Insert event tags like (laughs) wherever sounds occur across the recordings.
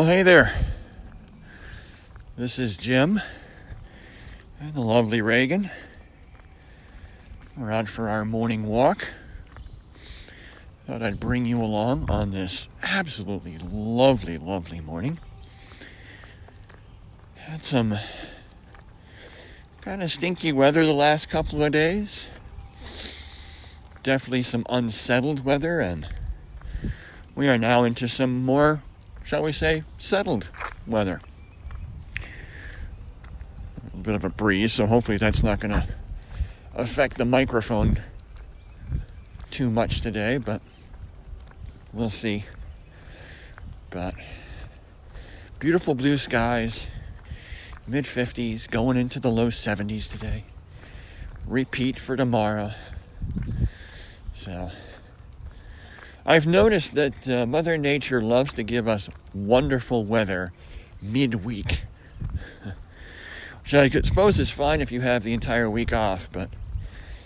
Well, hey there. This is Jim and the lovely Reagan. We're out for our morning walk. Thought I'd bring you along on this absolutely lovely, lovely morning. Had some kind of stinky weather the last couple of days. Definitely some unsettled weather, and we are now into some more, shall we say, settled weather. A little bit of a breeze, so hopefully that's not going to affect the microphone too much today, but we'll see. But beautiful blue skies, mid 50s, going into the low 70s today. Repeat for tomorrow. So, I've noticed that uh, Mother Nature loves to give us wonderful weather midweek. Which I suppose is fine if you have the entire week off, but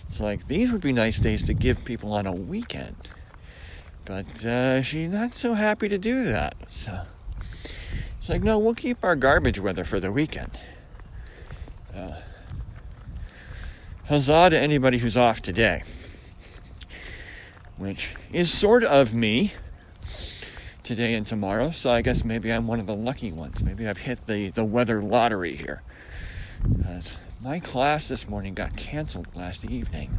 it's like these would be nice days to give people on a weekend. But uh, she's not so happy to do that. So it's like, no, we'll keep our garbage weather for the weekend. Uh, huzzah to anybody who's off today which is sort of me today and tomorrow. So I guess maybe I'm one of the lucky ones. Maybe I've hit the, the weather lottery here. Because my class this morning got canceled last evening.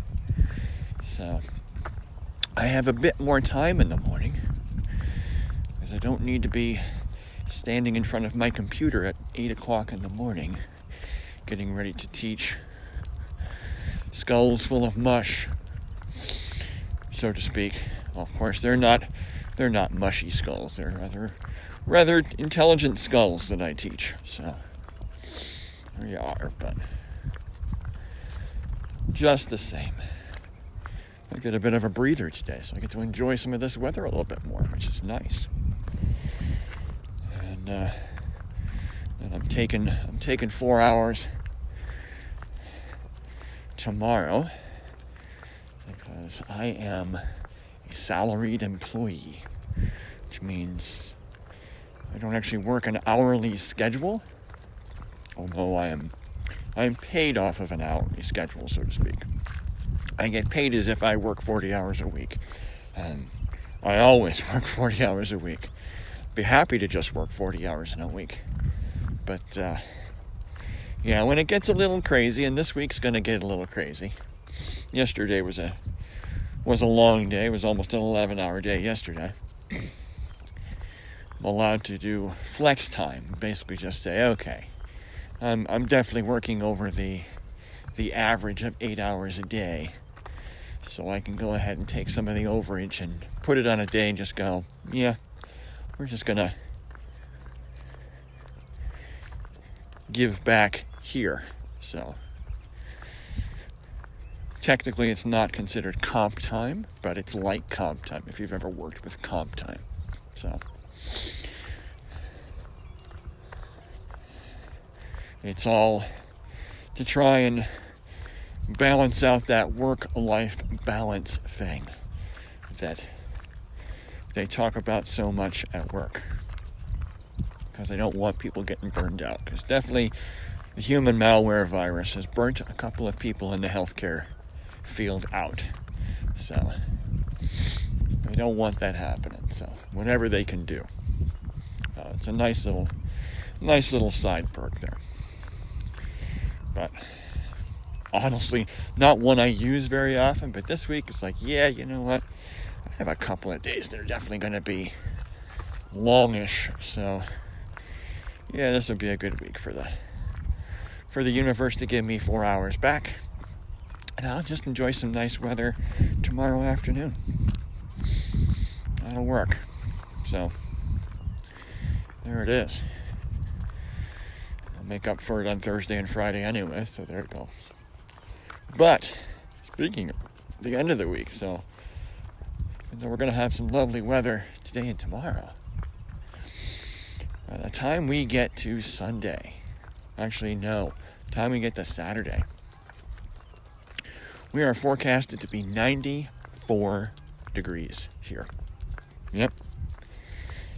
So I have a bit more time in the morning. Because I don't need to be standing in front of my computer at 8 o'clock in the morning getting ready to teach skulls full of mush so to speak. Well, of course, they're not they're not mushy skulls. They're rather rather intelligent skulls that I teach. So there you are, but just the same. I get a bit of a breather today, so I get to enjoy some of this weather a little bit more, which is nice. And uh, and I'm taking I'm taking four hours tomorrow because I am a salaried employee, which means I don't actually work an hourly schedule, although I am I am paid off of an hourly schedule, so to speak. I get paid as if I work 40 hours a week, and I always (laughs) work 40 hours a week. Be happy to just work 40 hours in a week, but uh, yeah, when it gets a little crazy, and this week's gonna get a little crazy. Yesterday was a was a long day. It was almost an 11 hour day yesterday. I'm allowed to do flex time, basically just say, okay, I'm, I'm definitely working over the, the average of eight hours a day. So I can go ahead and take some of the overage and put it on a day and just go, yeah, we're just going to give back here. So Technically, it's not considered comp time, but it's like comp time if you've ever worked with comp time. So, it's all to try and balance out that work life balance thing that they talk about so much at work. Because I don't want people getting burned out. Because definitely the human malware virus has burnt a couple of people in the healthcare field out. So I don't want that happening. So whatever they can do, uh, it's a nice little, nice little side perk there. But honestly, not one I use very often. But this week it's like, yeah, you know what? I have a couple of days that are definitely going to be longish. So yeah, this would be a good week for the for the universe to give me four hours back and I'll just enjoy some nice weather tomorrow afternoon. That'll work. So, there it is. I'll make up for it on Thursday and Friday anyway, so there it goes. But, speaking of the end of the week, so we're going to have some lovely weather today and tomorrow. By the time we get to Sunday, actually, no, time we get to Saturday, we are forecasted to be 94 degrees here. Yep.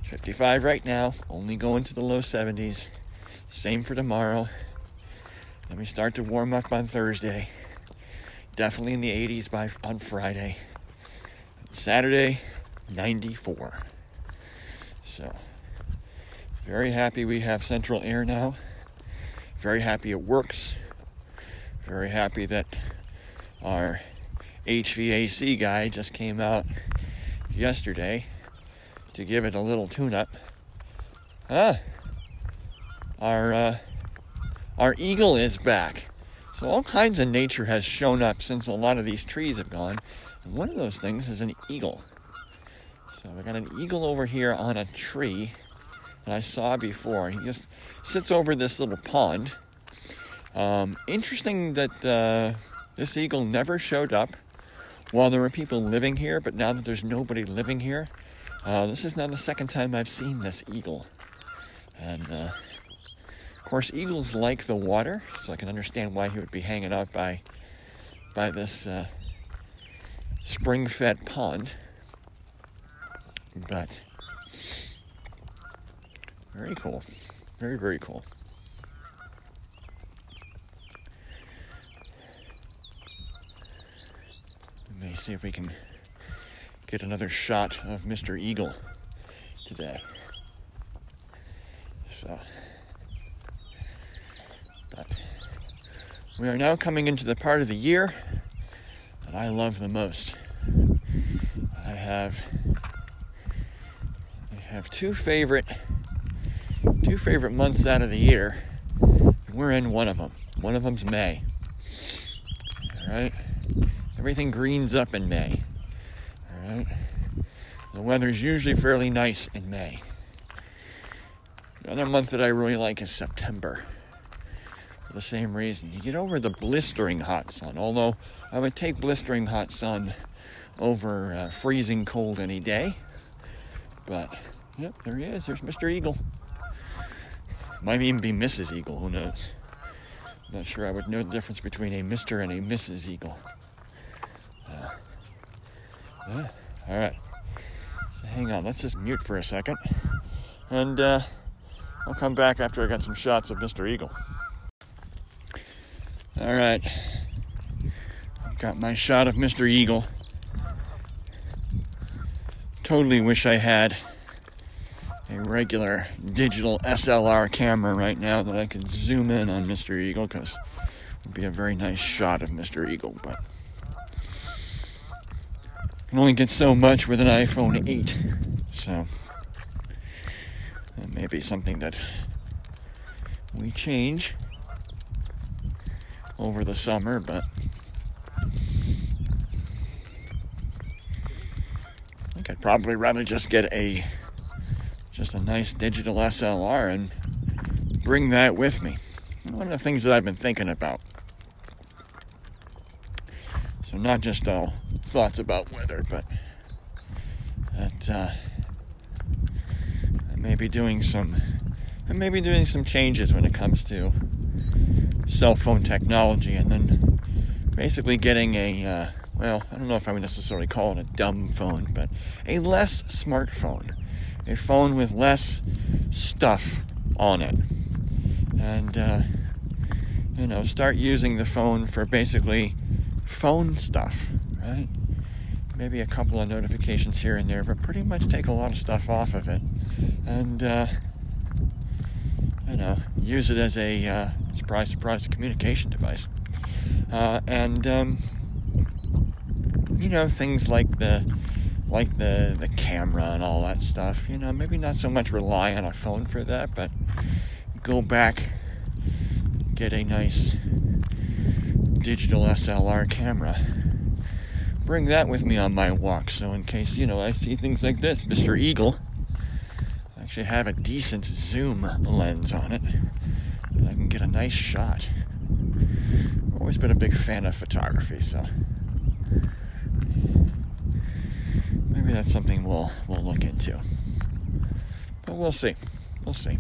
55 right now, only going to the low 70s. Same for tomorrow. Let me start to warm up on Thursday. Definitely in the 80s by on Friday. Saturday, 94. So, very happy we have central air now. Very happy it works. Very happy that our HVAC guy just came out yesterday to give it a little tune up. Huh? Our uh, our eagle is back. So all kinds of nature has shown up since a lot of these trees have gone. And one of those things is an eagle. So we got an eagle over here on a tree that I saw before. He just sits over this little pond. Um, interesting that uh, this eagle never showed up while there were people living here, but now that there's nobody living here, uh, this is now the second time I've seen this eagle. And uh, of course, eagles like the water, so I can understand why he would be hanging out by by this uh, spring-fed pond. But very cool, very very cool. Let me see if we can get another shot of Mr. Eagle today. So, but we are now coming into the part of the year that I love the most. I have I have two favorite two favorite months out of the year. We're in one of them. One of them's May. All right. Everything greens up in May. All right. The weather's usually fairly nice in May. Another month that I really like is September. For the same reason. You get over the blistering hot sun, although I would take blistering hot sun over uh, freezing cold any day. But, yep, there he is. There's Mr. Eagle. Might even be Mrs. Eagle, who knows? I'm not sure I would know the difference between a Mr. and a Mrs. Eagle. Yeah. All right. So hang on. Let's just mute for a second, and uh, I'll come back after I got some shots of Mr. Eagle. All right. I've got my shot of Mr. Eagle. Totally wish I had a regular digital SLR camera right now that I could zoom in on Mr. Eagle because it would be a very nice shot of Mr. Eagle, but can only get so much with an iPhone 8. So that may be something that we change over the summer, but I think I'd probably rather just get a just a nice digital SLR and bring that with me. One of the things that I've been thinking about. So not just all thoughts about weather, but that uh, I may be doing some, I may be doing some changes when it comes to cell phone technology, and then basically getting a, uh, well, I don't know if I would necessarily call it a dumb phone, but a less smartphone, a phone with less stuff on it, and uh, you know, start using the phone for basically phone stuff, right? Maybe a couple of notifications here and there, but pretty much take a lot of stuff off of it, and uh, you know, use it as a uh, surprise, surprise, communication device, uh, and um, you know, things like the like the the camera and all that stuff. You know, maybe not so much rely on a phone for that, but go back, get a nice digital SLR camera. Bring that with me on my walk, so in case, you know, I see things like this, Mr. Eagle, I actually have a decent zoom lens on it, and I can get a nice shot. I've always been a big fan of photography, so maybe that's something we'll we'll look into. But we'll see. We'll see.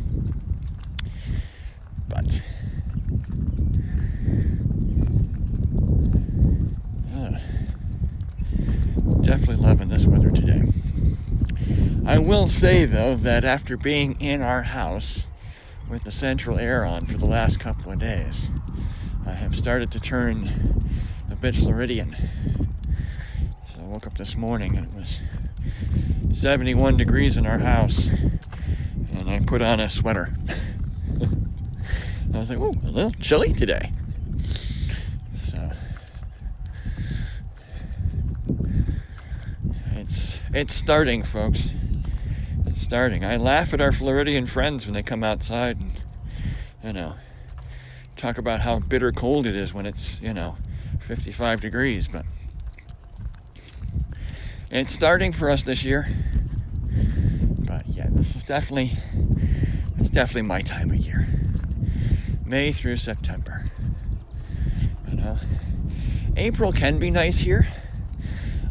But definitely loving this weather today. I will say though that after being in our house with the central air on for the last couple of days, I have started to turn a bit Floridian. So I woke up this morning and it was 71 degrees in our house, and I put on a sweater. (laughs) I was like, "Ooh, a little chilly today." It's starting, folks. It's starting. I laugh at our Floridian friends when they come outside and you know talk about how bitter cold it is when it's you know 55 degrees, but it's starting for us this year. But yeah, this is definitely it's definitely my time of year. May through September. You know. April can be nice here.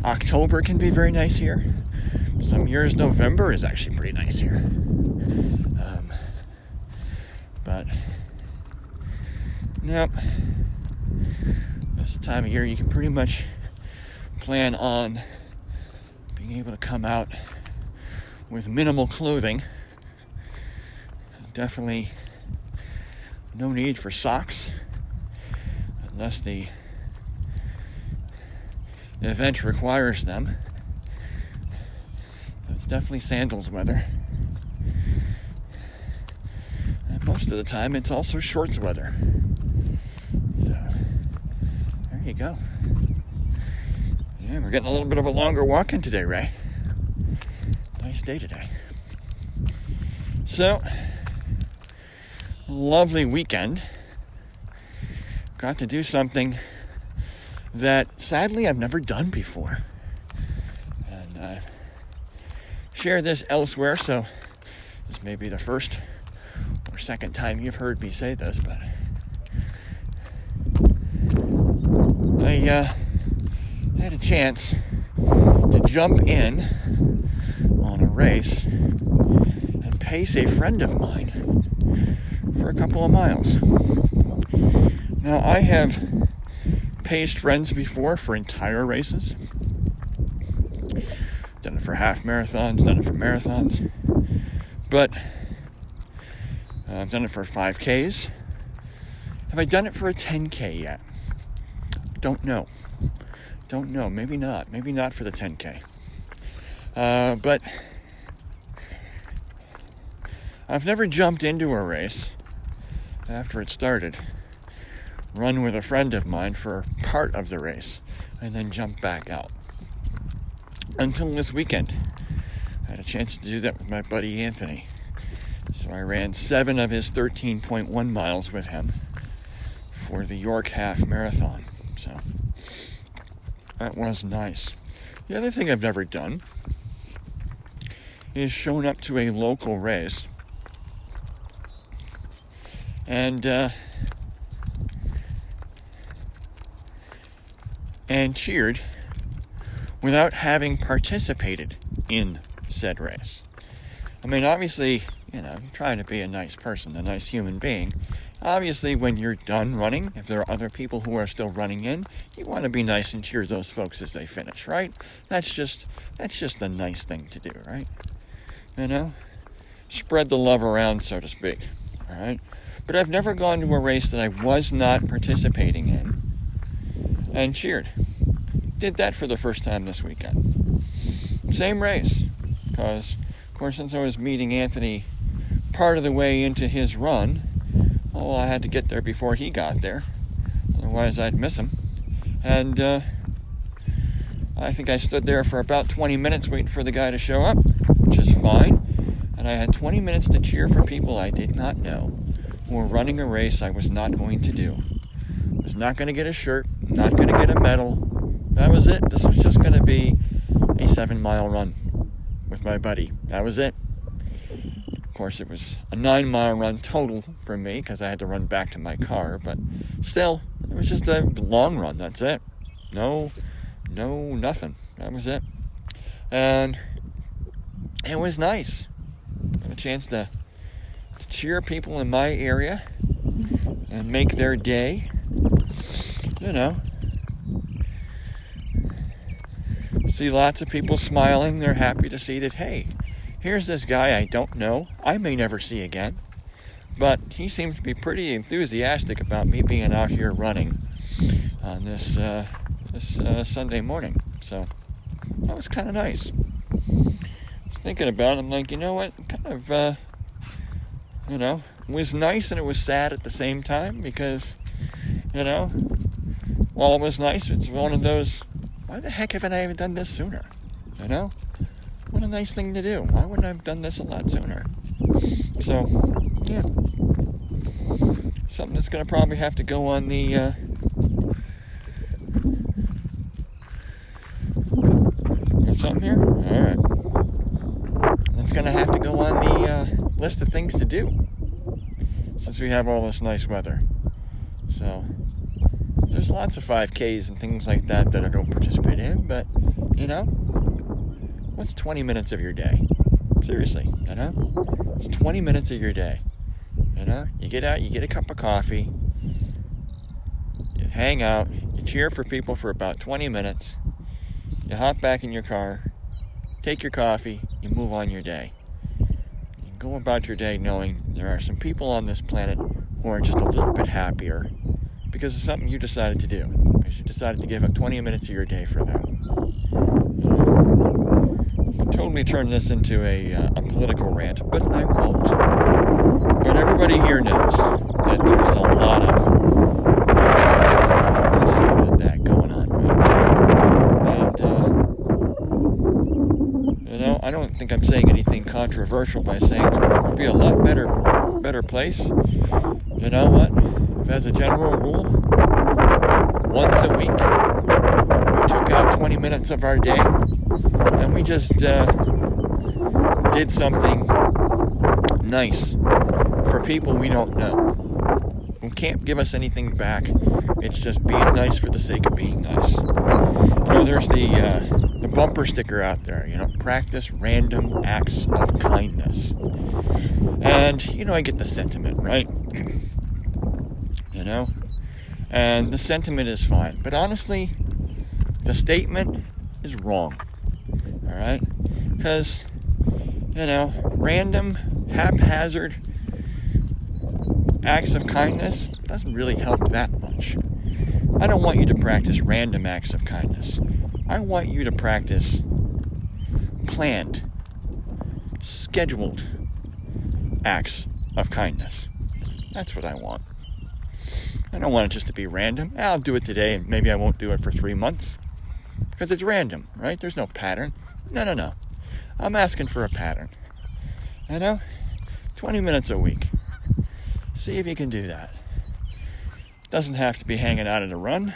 October can be very nice here. Some years November is actually pretty nice here. Um, but nope. This time of year you can pretty much plan on being able to come out with minimal clothing. Definitely no need for socks unless the event requires them. It's definitely sandals weather. And most of the time, it's also shorts weather. So, there you go. Yeah, we're getting a little bit of a longer walk in today, Ray. Nice day today. So, lovely weekend. Got to do something that sadly I've never done before. And I've shared this elsewhere, so this may be the first or second time you've heard me say this, but I uh, had a chance to jump in on a race and pace a friend of mine for a couple of miles. Now, I have paced friends before for entire races. Done it for half marathons, done it for marathons. But uh, I've done it for 5Ks. Have I done it for a 10K yet? Don't know. Don't know. Maybe not. Maybe not for the 10K. Uh, but I've never jumped into a race after it started, run with a friend of mine for part of the race, and then jump back out. Until this weekend, I had a chance to do that with my buddy Anthony. So I ran seven of his 13.1 miles with him for the York Half Marathon. So that was nice. The other thing I've never done is shown up to a local race and uh, and cheered without having participated in said race. I mean, obviously, you know, you're trying to be a nice person, a nice human being. Obviously, when you're done running, if there are other people who are still running in, you want to be nice and cheer those folks as they finish, right? That's just that's just a nice thing to do, right? You know, spread the love around, so to speak. All right. But I've never gone to a race that I was not participating in and cheered. Did that for the first time this weekend. Same race, because of course, since I was meeting Anthony part of the way into his run, well, I had to get there before he got there. Otherwise, I'd miss him. And uh, I think I stood there for about 20 minutes waiting for the guy to show up, which is fine. And I had 20 minutes to cheer for people I did not know who were running a race I was not going to do. I was not going to get a shirt, not going to get a medal. That was it. This was just going to be a seven mile run with my buddy. That was it. Of course, it was a nine mile run total for me because I had to run back to my car, but still, it was just a long run. That's it. No, no, nothing. That was it. And it was nice. Got a chance to, to cheer people in my area and make their day. You know, see lots of people smiling. They're happy to see that, hey, here's this guy I don't know, I may never see again, but he seems to be pretty enthusiastic about me being out here running on this uh, this uh, Sunday morning. So that was kind of nice. I was thinking about it. I'm like, you know what? Kind of, uh, you know, it was nice and it was sad at the same time because, you know, while it was nice, it's one of those. Why the heck haven't I even done this sooner? You know, what a nice thing to do. Why wouldn't I have done this a lot sooner? So, yeah, something that's going to probably have to go on the. Uh, something here? All right. That's going to have to go on the uh, list of things to do since we have all this nice weather. So, there's lots of 5Ks and things like that that I don't participate in, but you know, what's 20 minutes of your day? Seriously, you know? It's 20 minutes of your day. You know, you get out, you get a cup of coffee, you hang out, you cheer for people for about 20 minutes, you hop back in your car, take your coffee, you move on your day. You go about your day knowing there are some people on this planet who are just a little bit happier because it's something you decided to do. Because you decided to give up 20 minutes of your day for them. You know, totally turn this into a, uh, a political rant, but I won't. But everybody here knows that there is a lot of nonsense. That going on right. And, uh, you know, I don't think I'm saying anything controversial by saying the world would be a lot better, better place. You know what? As a general rule, once a week, we took out 20 minutes of our day and we just uh, did something nice for people we don't know who can't give us anything back. It's just being nice for the sake of being nice. You know, there's the uh, the bumper sticker out there. You know, practice random acts of kindness, and you know, I get the sentiment, right? (clears throat) you know, and the sentiment is fine, but honestly, the statement is wrong. All right, because you know, random, haphazard acts of kindness doesn't really help that much. I don't want you to practice random acts of kindness. I want you to practice planned, scheduled acts of kindness. That's what I want. I don't want it just to be random. I'll do it today and maybe I won't do it for three months because it's random, right? There's no pattern. No, no, no. I'm asking for a pattern. You know? 20 minutes a week. See if you can do that. Doesn't have to be hanging out at a run.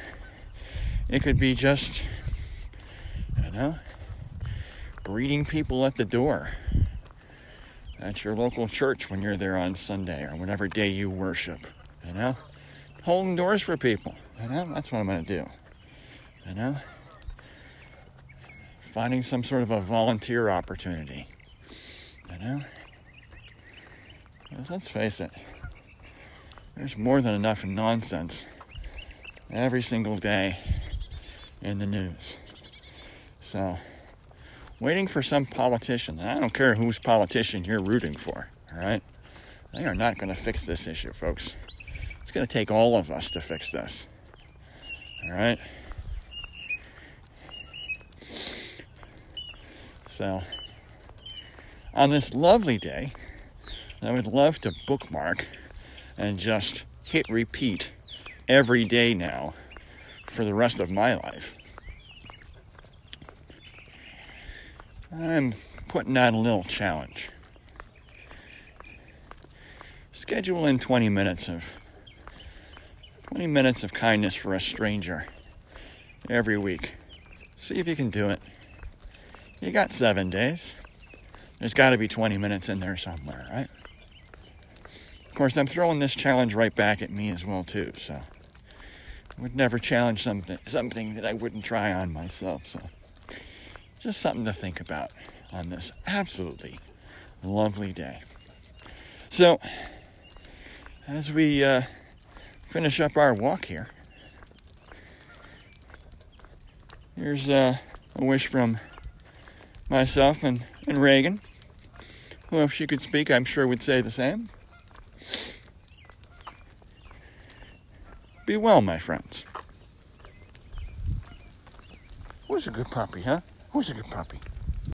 It could be just, you know, greeting people at the door at your local church when you're there on Sunday or whatever day you worship. You know, holding doors for people. You know, that's what I'm going to do. You know, finding some sort of a volunteer opportunity. You know, because let's face it. There's more than enough nonsense every single day in the news. So, waiting for some politician, I don't care whose politician you're rooting for, all right? They are not going to fix this issue, folks. It's going to take all of us to fix this, all right? So, on this lovely day, I would love to bookmark and just hit repeat every day now for the rest of my life. I'm putting out a little challenge. Schedule in 20 minutes of 20 minutes of kindness for a stranger every week. See if you can do it. You got 7 days. There's got to be 20 minutes in there somewhere, right? Of course, I'm throwing this challenge right back at me as well too. So I would never challenge something something that I wouldn't try on myself. So just something to think about on this absolutely lovely day. So as we uh, finish up our walk here, here's uh, a wish from myself and, and Reagan. who, if she could speak, I'm sure would say the same. Be well, my friends. Who's a good puppy, huh? Who's a good puppy?